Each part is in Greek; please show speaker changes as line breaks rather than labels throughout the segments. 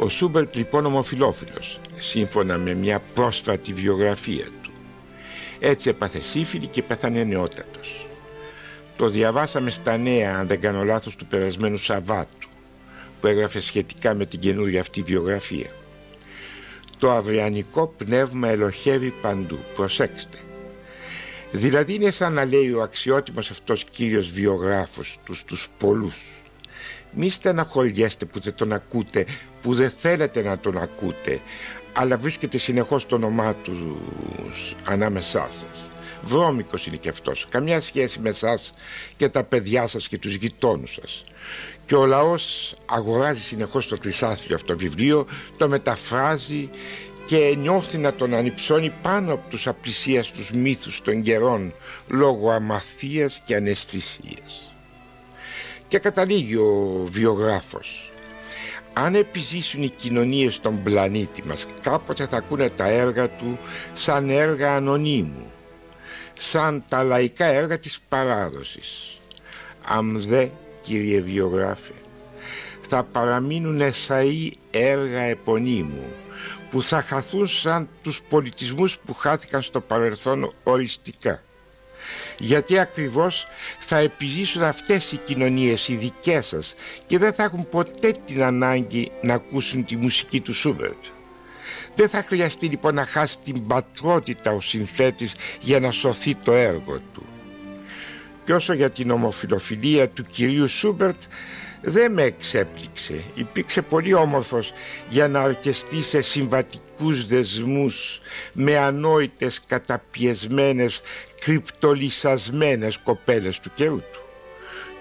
Ο Σούμπερτ λοιπόν ομοφιλόφιλος, σύμφωνα με μια πρόσφατη βιογραφία του. Έτσι έπαθε σύφυλλη και πέθανε νεότατος. Το διαβάσαμε στα νέα, αν δεν κάνω λάθος, του περασμένου Σαββάτου, που έγραφε σχετικά με την καινούργια αυτή βιογραφία. Το αυριανικό πνεύμα ελοχεύει παντού. Προσέξτε. Δηλαδή είναι σαν να λέει ο αξιότιμος αυτός κύριος βιογράφος τους τους πολλούς. Μη στεναχωριέστε που δεν τον ακούτε, που δεν θέλετε να τον ακούτε, αλλά βρίσκεται συνεχώς το όνομά τους ανάμεσά σας. Βρώμικος είναι και αυτός, καμιά σχέση με εσά και τα παιδιά σας και τους γειτόνους σας. Και ο λαός αγοράζει συνεχώς το τρισάθλιο αυτό βιβλίο, το μεταφράζει και νιώθει να τον ανυψώνει πάνω από τους απλησίαστους μύθους των καιρών λόγω αμαθίας και αναισθησίας. Και καταλήγει ο βιογράφος αν επιζήσουν οι κοινωνίες στον πλανήτη μας κάποτε θα ακούνε τα έργα του σαν έργα ανωνύμου σαν τα λαϊκά έργα της παράδοσης αν δε κύριε βιογράφε θα παραμείνουν εσαΐ έργα επωνύμου που θα χαθούν σαν τους πολιτισμούς που χάθηκαν στο παρελθόν οριστικά. Γιατί ακριβώς θα επιζήσουν αυτές οι κοινωνίες οι δικές σας και δεν θα έχουν ποτέ την ανάγκη να ακούσουν τη μουσική του Σούμπερτ. Δεν θα χρειαστεί λοιπόν να χάσει την πατρότητα ο συνθέτης για να σωθεί το έργο του. Και όσο για την ομοφιλοφιλία του κυρίου Σούμπερτ δεν με εξέπληξε. Υπήρξε πολύ όμορφος για να αρκεστεί σε συμβατικούς δεσμούς με ανόητες καταπιεσμένες κρυπτολισασμένες κοπέλες του καιρού του.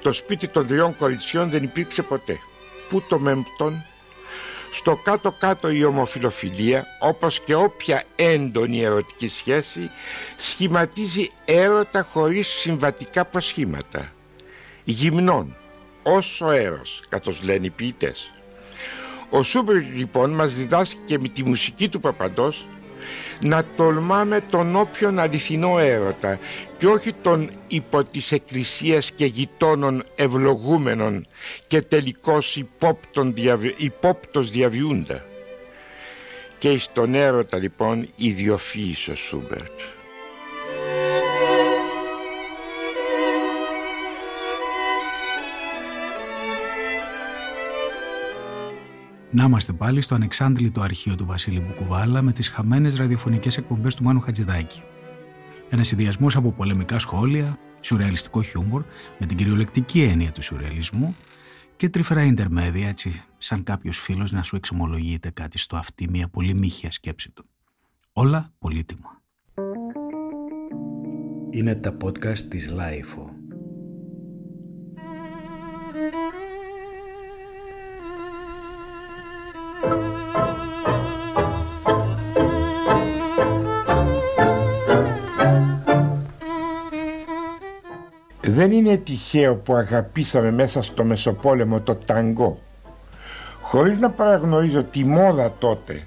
Το σπίτι των τριών κοριτσιών δεν υπήρξε ποτέ. Πού το μεμπτόν. Στο κάτω-κάτω η ομοφιλοφιλία, όπως και όποια έντονη ερωτική σχέση, σχηματίζει έρωτα χωρίς συμβατικά προσχήματα. Γυμνών, όσο έρος, καθώς λένε οι ποιητές. Ο Σούμπερ λοιπόν μας διδάσκει και με τη μουσική του Παπαντός να τολμάμε τον όποιον αληθινό έρωτα και όχι τον υπό της εκκλησίας και γειτόνων ευλογούμενων και τελικώς υπόπτων διαβι... υπόπτος διαβιούντα. Και στον έρωτα λοιπόν ιδιοφύης ο Σούμπερτ.
Να είμαστε πάλι στο ανεξάντλητο αρχείο του Βασίλη Μπουκουβάλα με τις χαμένες ραδιοφωνικές εκπομπές του Μάνου Χατζιδάκι. Ένας συνδυασμός από πολεμικά σχόλια, σουρεαλιστικό χιούμορ με την κυριολεκτική έννοια του σουρεαλισμού και τρυφερά ιντερμέδια έτσι σαν κάποιος φίλος να σου εξομολογείται κάτι στο αυτί μια πολύ μύχια σκέψη του. Όλα πολύτιμα. Είναι τα podcast της LiFO.
Δεν είναι τυχαίο που αγαπήσαμε μέσα στο Μεσοπόλεμο το ταγκό. Χωρίς να παραγνωρίζω τη μόδα τότε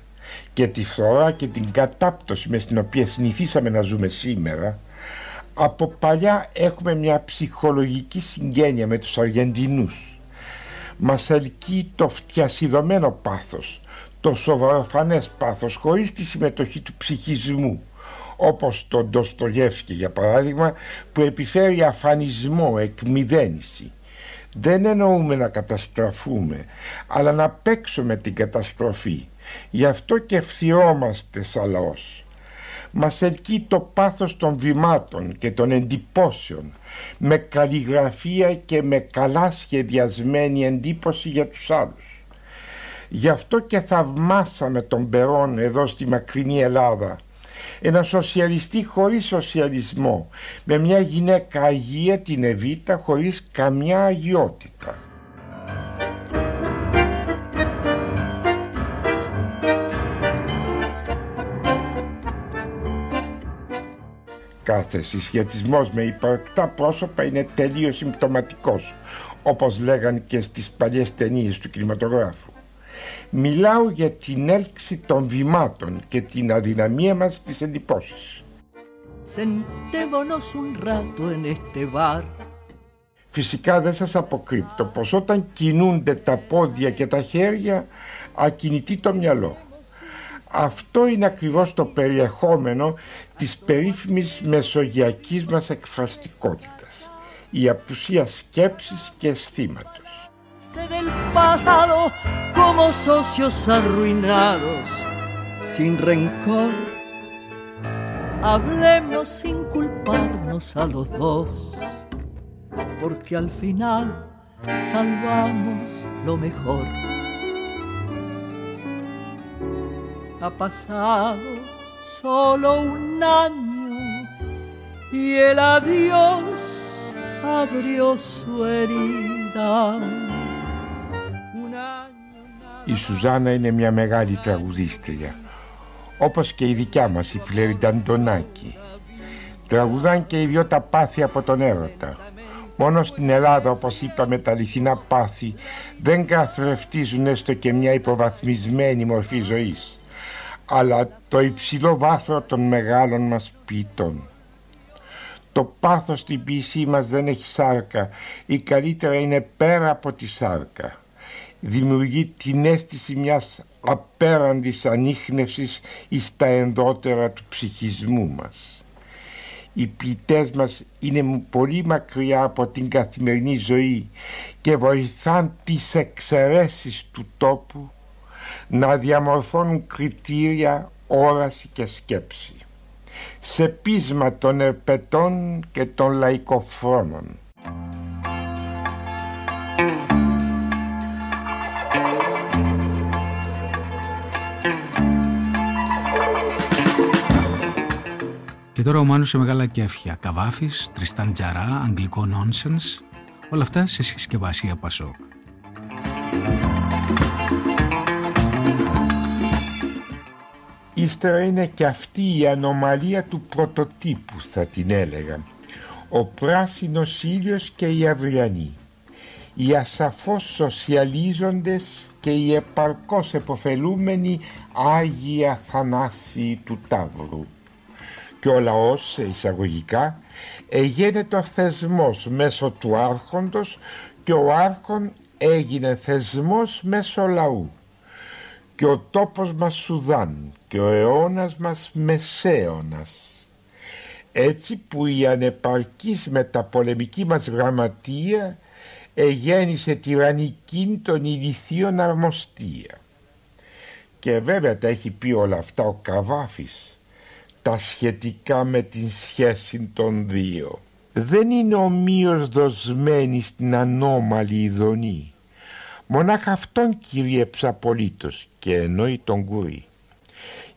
και τη φθορά και την κατάπτωση με στην οποία συνηθίσαμε να ζούμε σήμερα από παλιά έχουμε μια ψυχολογική συγγένεια με τους Αργεντινούς μας ελκύει το φτιασιδωμένο πάθος το σοβαροφανές πάθος χωρίς τη συμμετοχή του ψυχισμού όπως τον Ντοστογεύσκη για παράδειγμα που επιφέρει αφανισμό, εκμυδένιση. Δεν εννοούμε να καταστραφούμε, αλλά να παίξουμε την καταστροφή. Γι' αυτό και ευθυρώμαστε σαν λαός. Μας ελκύει το πάθος των βημάτων και των εντυπώσεων, με καλλιγραφία και με καλά σχεδιασμένη εντύπωση για τους άλλους. Γι' αυτό και θαυμάσαμε τον Περόν εδώ στη μακρινή Ελλάδα, ένα σοσιαλιστή χωρίς σοσιαλισμό με μια γυναίκα αγία την Εβίτα χωρίς καμιά αγιότητα. Κάθε συσχετισμός με υπαρκτά πρόσωπα είναι τελείως συμπτωματικός όπως λέγαν και στις παλιές ταινίες του κινηματογράφου. Μιλάω για την έλξη των βημάτων και την αδυναμία μας στις εντυπώσεις. Φυσικά δεν σας αποκρύπτω πως όταν κινούνται τα πόδια και τα χέρια ακινητεί το μυαλό. Αυτό είναι ακριβώς το περιεχόμενο της περίφημης μεσογειακής μας εκφραστικότητας. Η απουσία σκέψης και αισθήματος. del pasado como socios arruinados, sin rencor. Hablemos sin culparnos a los dos, porque al final salvamos lo mejor. Ha pasado solo un año y el adiós abrió su herida. Η Σουζάνα είναι μια μεγάλη τραγουδίστρια όπως και η δικιά μας η Φλέριντα Αντωνάκη τραγουδάν και οι δυο τα πάθη από τον έρωτα. Μόνο στην Ελλάδα όπως είπαμε τα αληθινά πάθη δεν καθρεφτίζουν έστω και μια υποβαθμισμένη μορφή ζωής αλλά το υψηλό βάθρο των μεγάλων μας ποιητών. Το πάθος στην ποιησή μας δεν έχει σάρκα ή καλύτερα είναι πέρα από τη σάρκα. Δημιουργεί την αίσθηση μιας απέραντης ανείχνευσης εις τα ενδότερα του ψυχισμού μας. Οι ποιητές μας είναι πολύ μακριά από την καθημερινή ζωή και βοηθάν τις εξαιρέσεις του τόπου να διαμορφώνουν κριτήρια, όραση και σκέψη σε πείσμα των ερπετών και των λαϊκοφρόνων.
Και τώρα ο Μάνος σε μεγάλα κέφια. Καβάφης, Τριστάν Τζαρά, Αγγλικό Νόνσενς, όλα αυτά σε συσκευασία Πασόκ.
Ύστερα είναι και αυτή η ανομαλία του πρωτοτύπου θα την έλεγα. Ο πράσινος ήλιος και οι αυριανοί. Οι ασαφώς σοσιαλίζοντες και οι επαρκώς εποφελούμενοι Άγια Θανάσιοι του Ταύρου. Και ο λαός εισαγωγικά εγένετο ο θεσμός μέσω του άρχοντος και ο άρχον έγινε θεσμός μέσω λαού και ο τόπος μας Σουδάν και ο αιώνας μας Μεσαίωνας. Έτσι που η ανεπαρκής μεταπολεμική μας γραμματεία εγέννησε τυραννική των ηλικίων αρμοστία. Και βέβαια τα έχει πει όλα αυτά ο Καβάφης τα σχετικά με την σχέση των δύο. Δεν είναι ομοίως δοσμένη στην ανώμαλη ειδονή μονάχα αυτόν κυρίεψε απολύτως και εννοεί τον κουρί.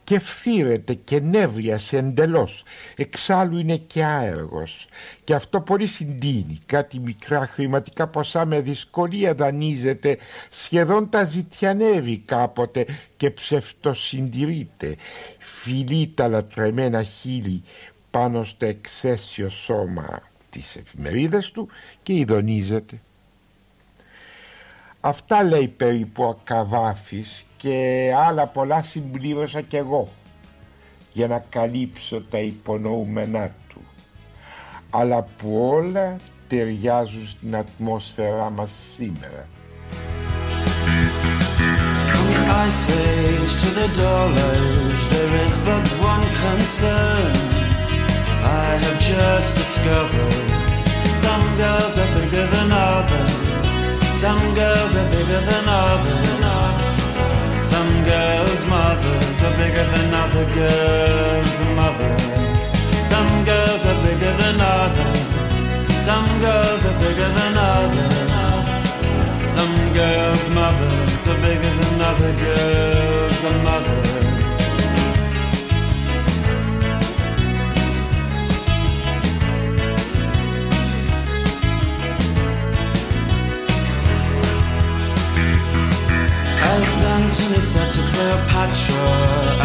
Και φθύρεται και νεύριασε εντελώς. Εξάλλου είναι και άεργος. Και αυτό πολύ συντείνει. Κάτι μικρά χρηματικά ποσά με δυσκολία δανείζεται. Σχεδόν τα ζητιανεύει κάποτε και ψευτοσυντηρείται. Φιλεί τα λατρεμένα χείλη πάνω στο εξαίσιο σώμα της εφημερίδας του και ειδονίζεται Αυτά λέει περίπου ο Καβάφης και άλλα πολλά συμπλήρωσα κι εγώ για να καλύψω τα υπονοούμενά του αλλά που όλα ταιριάζουν στην ατμόσφαιρά μας σήμερα. From the ice age to the dull age there is but one concern I have just discovered some girls are bigger than others Some girls are bigger than others. Some girls' mothers are bigger than other girls' mothers. Some girls are bigger than others. Some girls are bigger than others. Some girls' mothers are bigger than other girls' mothers. Antony said to Cleopatra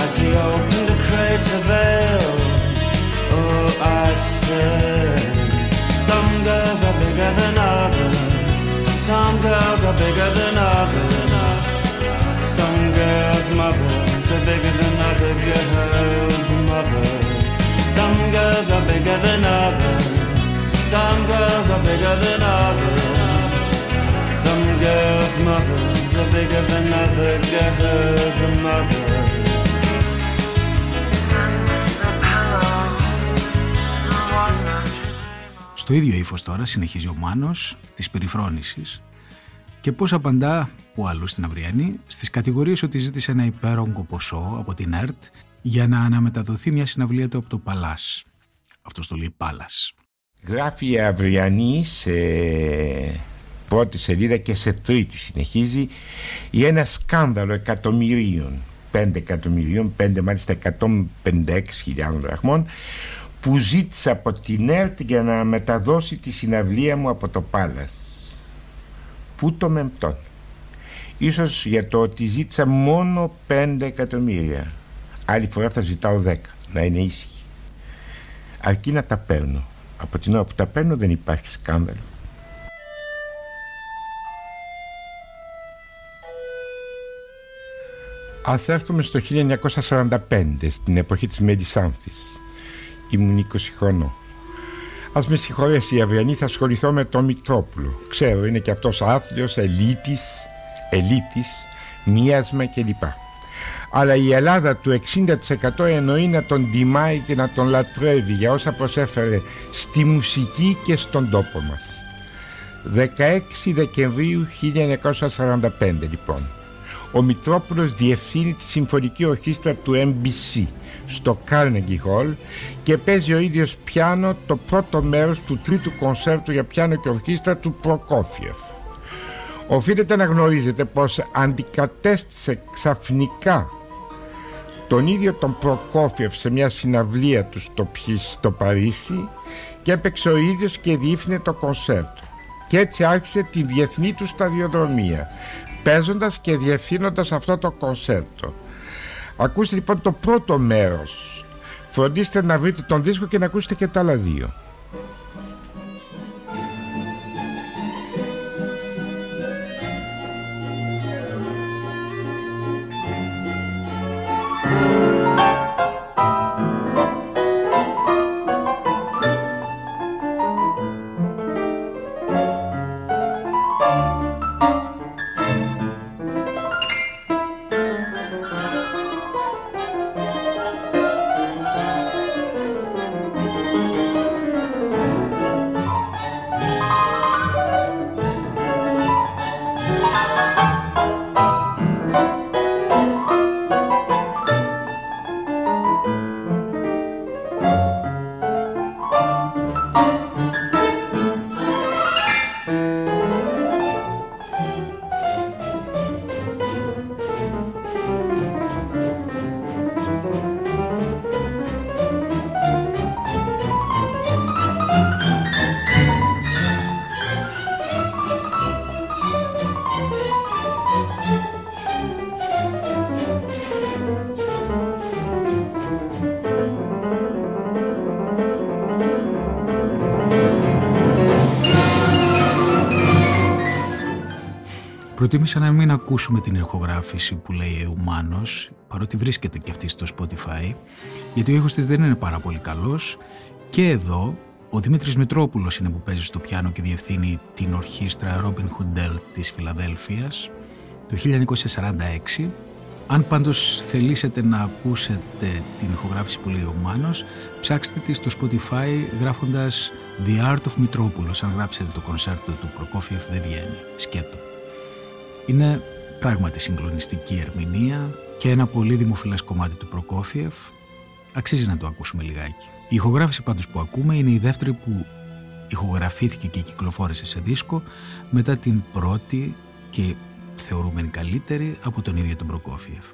as he opened the crater veil, Oh, I said, some girls are bigger than others, some girls are bigger than others, some girls' mothers are bigger than other girls' mothers, some girls are bigger than others.
Some girls are bigger than others. Some girls' mothers are bigger than other girls' mothers.
Στο ίδιο ύφος τώρα συνεχίζει ο Μάνος της περιφρόνησης και πώς απαντά που αλλού στην Αυριανή στις κατηγορίες ότι ζήτησε ένα υπέρογκο ποσό από την ΕΡΤ για να αναμεταδοθεί μια συναυλία του από το Παλάς. Αυτό το λέει Πάλας.
Γράφει η Αυριανή σε πρώτη σελίδα και σε τρίτη συνεχίζει. Για ένα σκάνδαλο εκατομμυρίων 5 εκατομμυρίων, 5 μάλιστα 156.000 δραχμών που ζήτησα από την ΕΡΤ για να μεταδώσει τη συναυλία μου από το Πάλας. Πού το μεμπτών Ίσως για το ότι ζήτησα μόνο 5 εκατομμύρια. Άλλη φορά θα ζητάω 10 Να είναι ήσυχη. Αρκεί να τα παίρνω. Από την ώρα που τα παίρνω δεν υπάρχει σκάνδαλο Ας έρθουμε στο 1945 Στην εποχή της Μελισάνθης ήμουν 20 χρονών. Ας με συγχωρέσει η Αυριανή θα ασχοληθώ με τον Μητρόπουλο. Ξέρω είναι και αυτός άθλιος, ελίτης, ελίτης, μίασμα κλπ. Αλλά η Ελλάδα του 60% εννοεί να τον τιμάει και να τον λατρεύει για όσα προσέφερε στη μουσική και στον τόπο μας. 16 Δεκεμβρίου 1945 λοιπόν. Ο Μητρόπουλος διευθύνει τη συμφωνική ορχήστρα του MBC στο Carnegie Hall και παίζει ο ίδιος πιάνο το πρώτο μέρος του τρίτου κονσέρτου για πιάνο και ορχήστρα του Προκόφιεφ. Οφείλετε να γνωρίζετε πως αντικατέστησε ξαφνικά τον ίδιο τον Προκόφιεφ σε μια συναυλία του στο, στο Παρίσι και έπαιξε ο ίδιος και διεύθυνε το κονσέρτο. Και έτσι άρχισε τη διεθνή του σταδιοδρομία παίζοντας και διευθύνοντας αυτό το κονσέρτο. Ακούστε λοιπόν το πρώτο μέρος. Φροντίστε να βρείτε τον δίσκο και να ακούσετε και τα άλλα δύο.
Προτίμησα να μην ακούσουμε την ηχογράφηση που λέει ο Μάνος, παρότι βρίσκεται και αυτή στο Spotify, γιατί ο ήχος της δεν είναι πάρα πολύ καλός και εδώ ο Δημήτρης Μητρόπουλος είναι που παίζει στο πιάνο και διευθύνει την ορχήστρα Robin Hood Dell της Φιλαδέλφειας το 1946. Αν πάντως θελήσετε να ακούσετε την ηχογράφηση που λέει ο Μάνος, ψάξτε τη στο Spotify γράφοντας The Art of Μητρόπουλος. Αν γράψετε το κονσέρτο του Προκόφιεφ δεν βγαίνει. Σκέτο. Είναι πράγματι συγκλονιστική ερμηνεία και ένα πολύ δημοφιλές κομμάτι του Προκόφιεφ. Αξίζει να το ακούσουμε λιγάκι. Η ηχογράφηση πάντως που ακούμε είναι η δεύτερη που ηχογραφήθηκε και κυκλοφόρησε σε δίσκο μετά την πρώτη και θεωρούμενη καλύτερη από τον ίδιο τον Προκόφιεφ.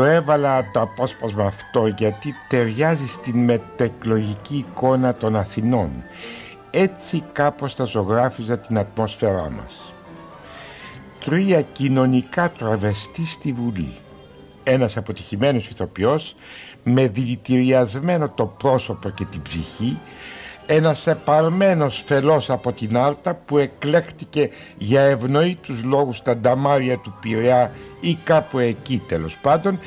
Το έβαλα το απόσπασμα αυτό γιατί ταιριάζει στην μετεκλογική εικόνα των Αθηνών. Έτσι κάπως θα ζωγράφιζα την ατμόσφαιρά μας. Τρία κοινωνικά τραβεστή στη Βουλή. Ένας αποτυχημένος ηθοποιός με δηλητηριασμένο το πρόσωπο και την ψυχή ένας επαρμένος φελός από την Άρτα που εκλέκτηκε για ευνοήτους λόγους στα νταμάρια του Πειραιά ή κάπου εκεί τέλος πάντων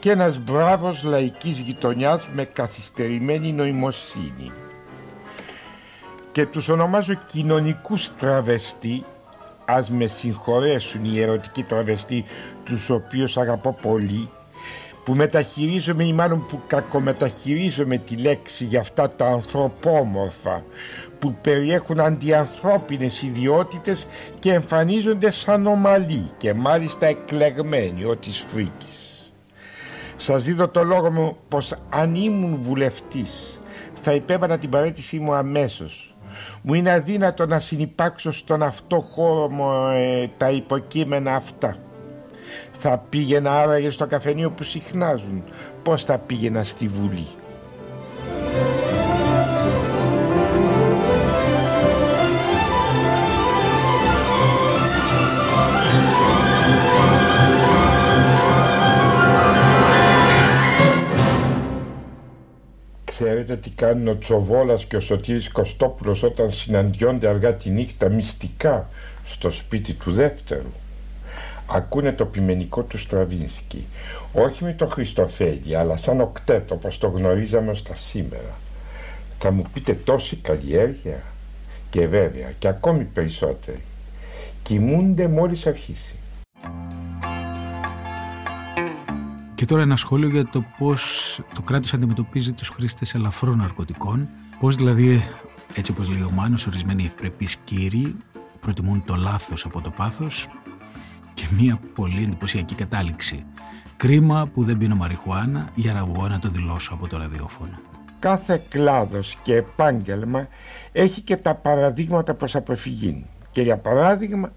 και ένας μπράβος λαϊκής γειτονιάς με καθυστερημένη νοημοσύνη. Και τους ονομάζω κοινωνικούς τραβεστή ας με συγχωρέσουν οι ερωτικοί τραβεστή τους οποίους αγαπώ πολύ που μεταχειρίζομαι ή μάλλον που κακομεταχειρίζομαι τη λέξη για αυτά τα ανθρωπόμορφα που περιέχουν αντιανθρώπινες ιδιότητες και εμφανίζονται σαν ομαλοί και μάλιστα εκλεγμένοι ό της φρίκης. Σας δίδω το λόγο μου πως αν ήμουν βουλευτής θα υπέβανα την παρέτησή μου αμέσως. Μου είναι αδύνατο να συνυπάξω στον αυτό χώρο μου ε, τα υποκείμενα αυτά θα πήγαινα άραγε στο καφενείο που συχνάζουν. Πώς θα πήγαινα στη Βουλή; Ξέρετε τι κάνουν ο Τσοβόλας και ο Σωτήρης Κωστόπουλος όταν συναντιόνται αργά τη νύχτα μυστικά στο σπίτι του δεύτερου; Ακούνε το ποιμενικό του Στραβίνσκι. Όχι με το Χριστοφέλη αλλά σαν οκτέτο όπως το γνωρίζαμε ως τα σήμερα. Θα μου πείτε τόση καλλιέργεια; Και βέβαια και ακόμη περισσότεροι κοιμούνται μόλις αρχίσει.
Και τώρα ένα σχόλιο για το πώς το κράτος αντιμετωπίζει τους χρήστες ελαφρών ναρκωτικών. Πώς δηλαδή έτσι όπως λέει ο Μάνος ορισμένοι ευπρεπείς κύριοι προτιμούν το λάθος από το πάθος και μία πολύ εντυπωσιακή κατάληξη. Κρίμα που δεν πίνω μαριχουάνα για να βγω να το δηλώσω από το ραδιόφωνο.
Κάθε κλάδος και επάγγελμα έχει και τα παραδείγματα προς αποφυγή. Και για παράδειγμα,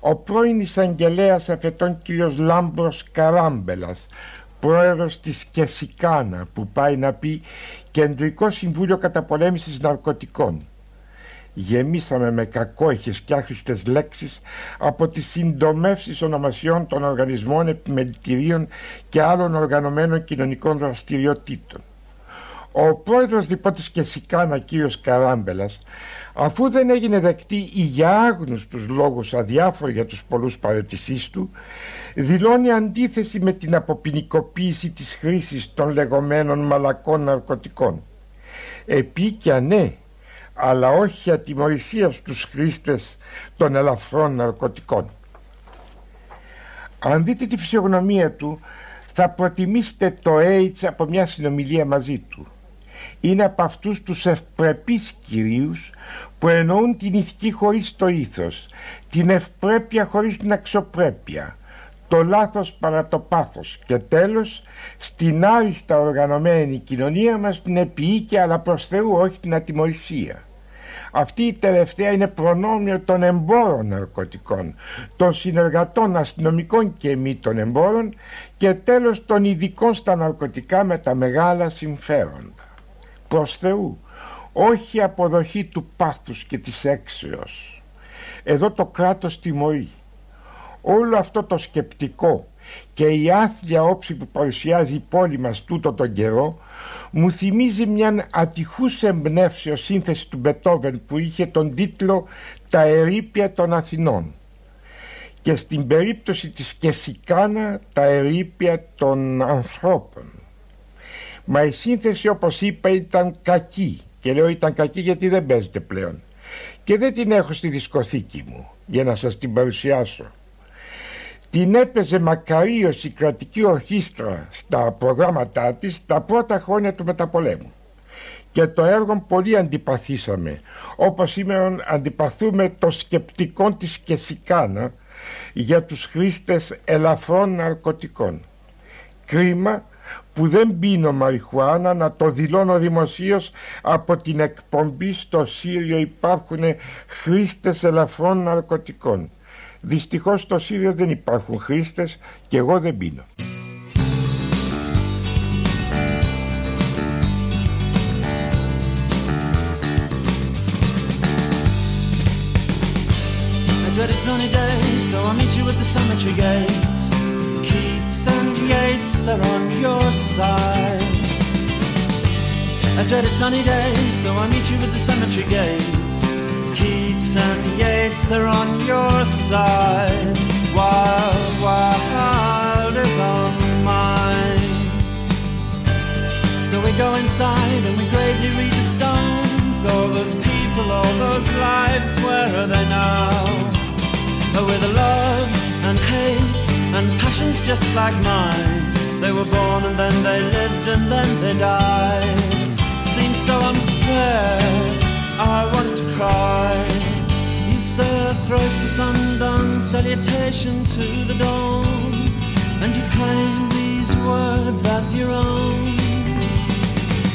ο πρώην εισαγγελέας αφετών κ. Λάμπρος Καράμπελας, πρόεδρος της Κεσικάνα, που πάει να πει Κεντρικό Συμβούλιο Καταπολέμησης Ναρκωτικών γεμίσαμε με κακόχες και άχρηστες λέξεις από τις συντομεύσεις ονομασιών των οργανισμών επιμελητηρίων και άλλων οργανωμένων κοινωνικών δραστηριοτήτων. Ο πρόεδρος λοιπόν της Κεσικάνα κύριος Καράμπελας αφού δεν έγινε δεκτή ή για άγνωστους λόγους αδιάφοροι για τους πολλούς παρετησείς του δηλώνει αντίθεση με την αποποινικοποίηση της χρήσης των λεγόμενων μαλακών ναρκωτικών. Επίκια ναι αλλά όχι ατιμορρησία στους χρήστες των ελαφρών ναρκωτικών. Αν δείτε τη φυσιογνωμία του θα προτιμήσετε το AIDS από μια συνομιλία μαζί του. Είναι από αυτούς τους ευπρεπείς κυρίους που εννοούν την ηθική χωρίς το ήθος, την ευπρέπεια χωρίς την αξιοπρέπεια, το λάθος παρά το πάθος και τέλος στην άριστα οργανωμένη κοινωνία μας την επιοίκεια αλλά προς Θεού όχι την ατιμορρησία. Αυτή η τελευταία είναι προνόμιο των εμπόρων ναρκωτικών, των συνεργατών αστυνομικών και μη των εμπόρων και τέλος των ειδικών στα ναρκωτικά με τα μεγάλα συμφέροντα. Προς Θεού, όχι αποδοχή του πάθους και της έξεως. Εδώ το κράτος τιμωρεί. Όλο αυτό το σκεπτικό και η άθλια όψη που παρουσιάζει η πόλη μας τούτο τον καιρό μου θυμίζει μια ατυχούς εμπνεύσεως σύνθεση του Μπετόβεν που είχε τον τίτλο «Τα ερήπια των Αθηνών» και στην περίπτωση της Κεσικάνα τα ερήπια των ανθρώπων. Μα η σύνθεση όπως είπα ήταν κακή. Και λέω ήταν κακή γιατί δεν παίζεται πλέον και δεν την έχω στη δισκοθήκη μου για να σας την παρουσιάσω την έπαιζε μακαρίως η κρατική ορχήστρα στα προγράμματά της τα πρώτα χρόνια του μεταπολέμου. Και το έργο πολύ αντιπαθήσαμε. Όπως σήμερα αντιπαθούμε το σκεπτικό της Κεσικάνα για τους χρήστες ελαφρών ναρκωτικών. Κρίμα που δεν πίνω μαριχουάνα να το δηλώνω δημοσίως από την εκπομπή στο Σύριο υπάρχουν χρήστες ελαφρών ναρκωτικών Δυστυχώς στο Σύριο δεν υπάρχουν χρήστες και εγώ δεν πίνω.
dreaded sunny days, gates. Keats and Yates are on gates. And Yates are on your side. Wild, wild is on mine. So we go inside and we gravely read the stones. All those people, all those lives, where are they now? Oh, with loves and hates and passions just like mine. They were born and then they lived and then they died. Seems so unfair, I want to cry. A thrice the sun salutation to the dawn, and you claim these words as your own.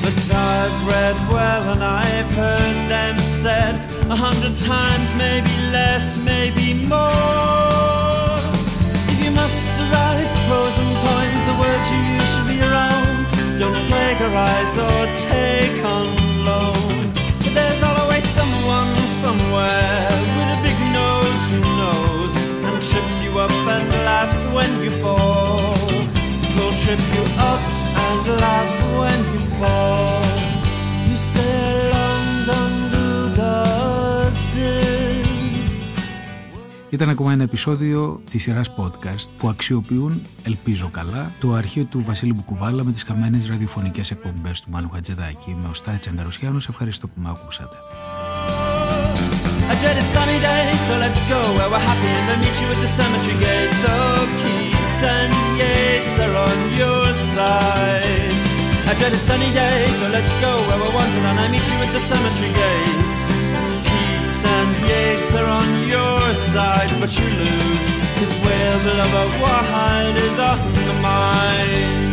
But I've read well and I've heard them said a hundred times, maybe less, maybe trip you up and laugh when you fall. You say London
Ήταν ακόμα ένα επεισόδιο της σειράς podcast που αξιοποιούν, ελπίζω καλά, το αρχείο του Βασίλη Μπουκουβάλα με τις χαμένε ραδιοφωνικές εκπομπές του Μάνου Χατζεδάκη. Με ο Στάι Τσαγκαρουσιάνο, ευχαριστώ που με ακούσατε. A dreaded sunny day, so let's go where we're happy and then meet you at the cemetery gate. So Keats and Yates are on your side. I dread a sunny day, so let's go where we're wanted and I meet you at the cemetery gate. and Yates are on your side, but you lose. Cause where the lover wide is on the mind.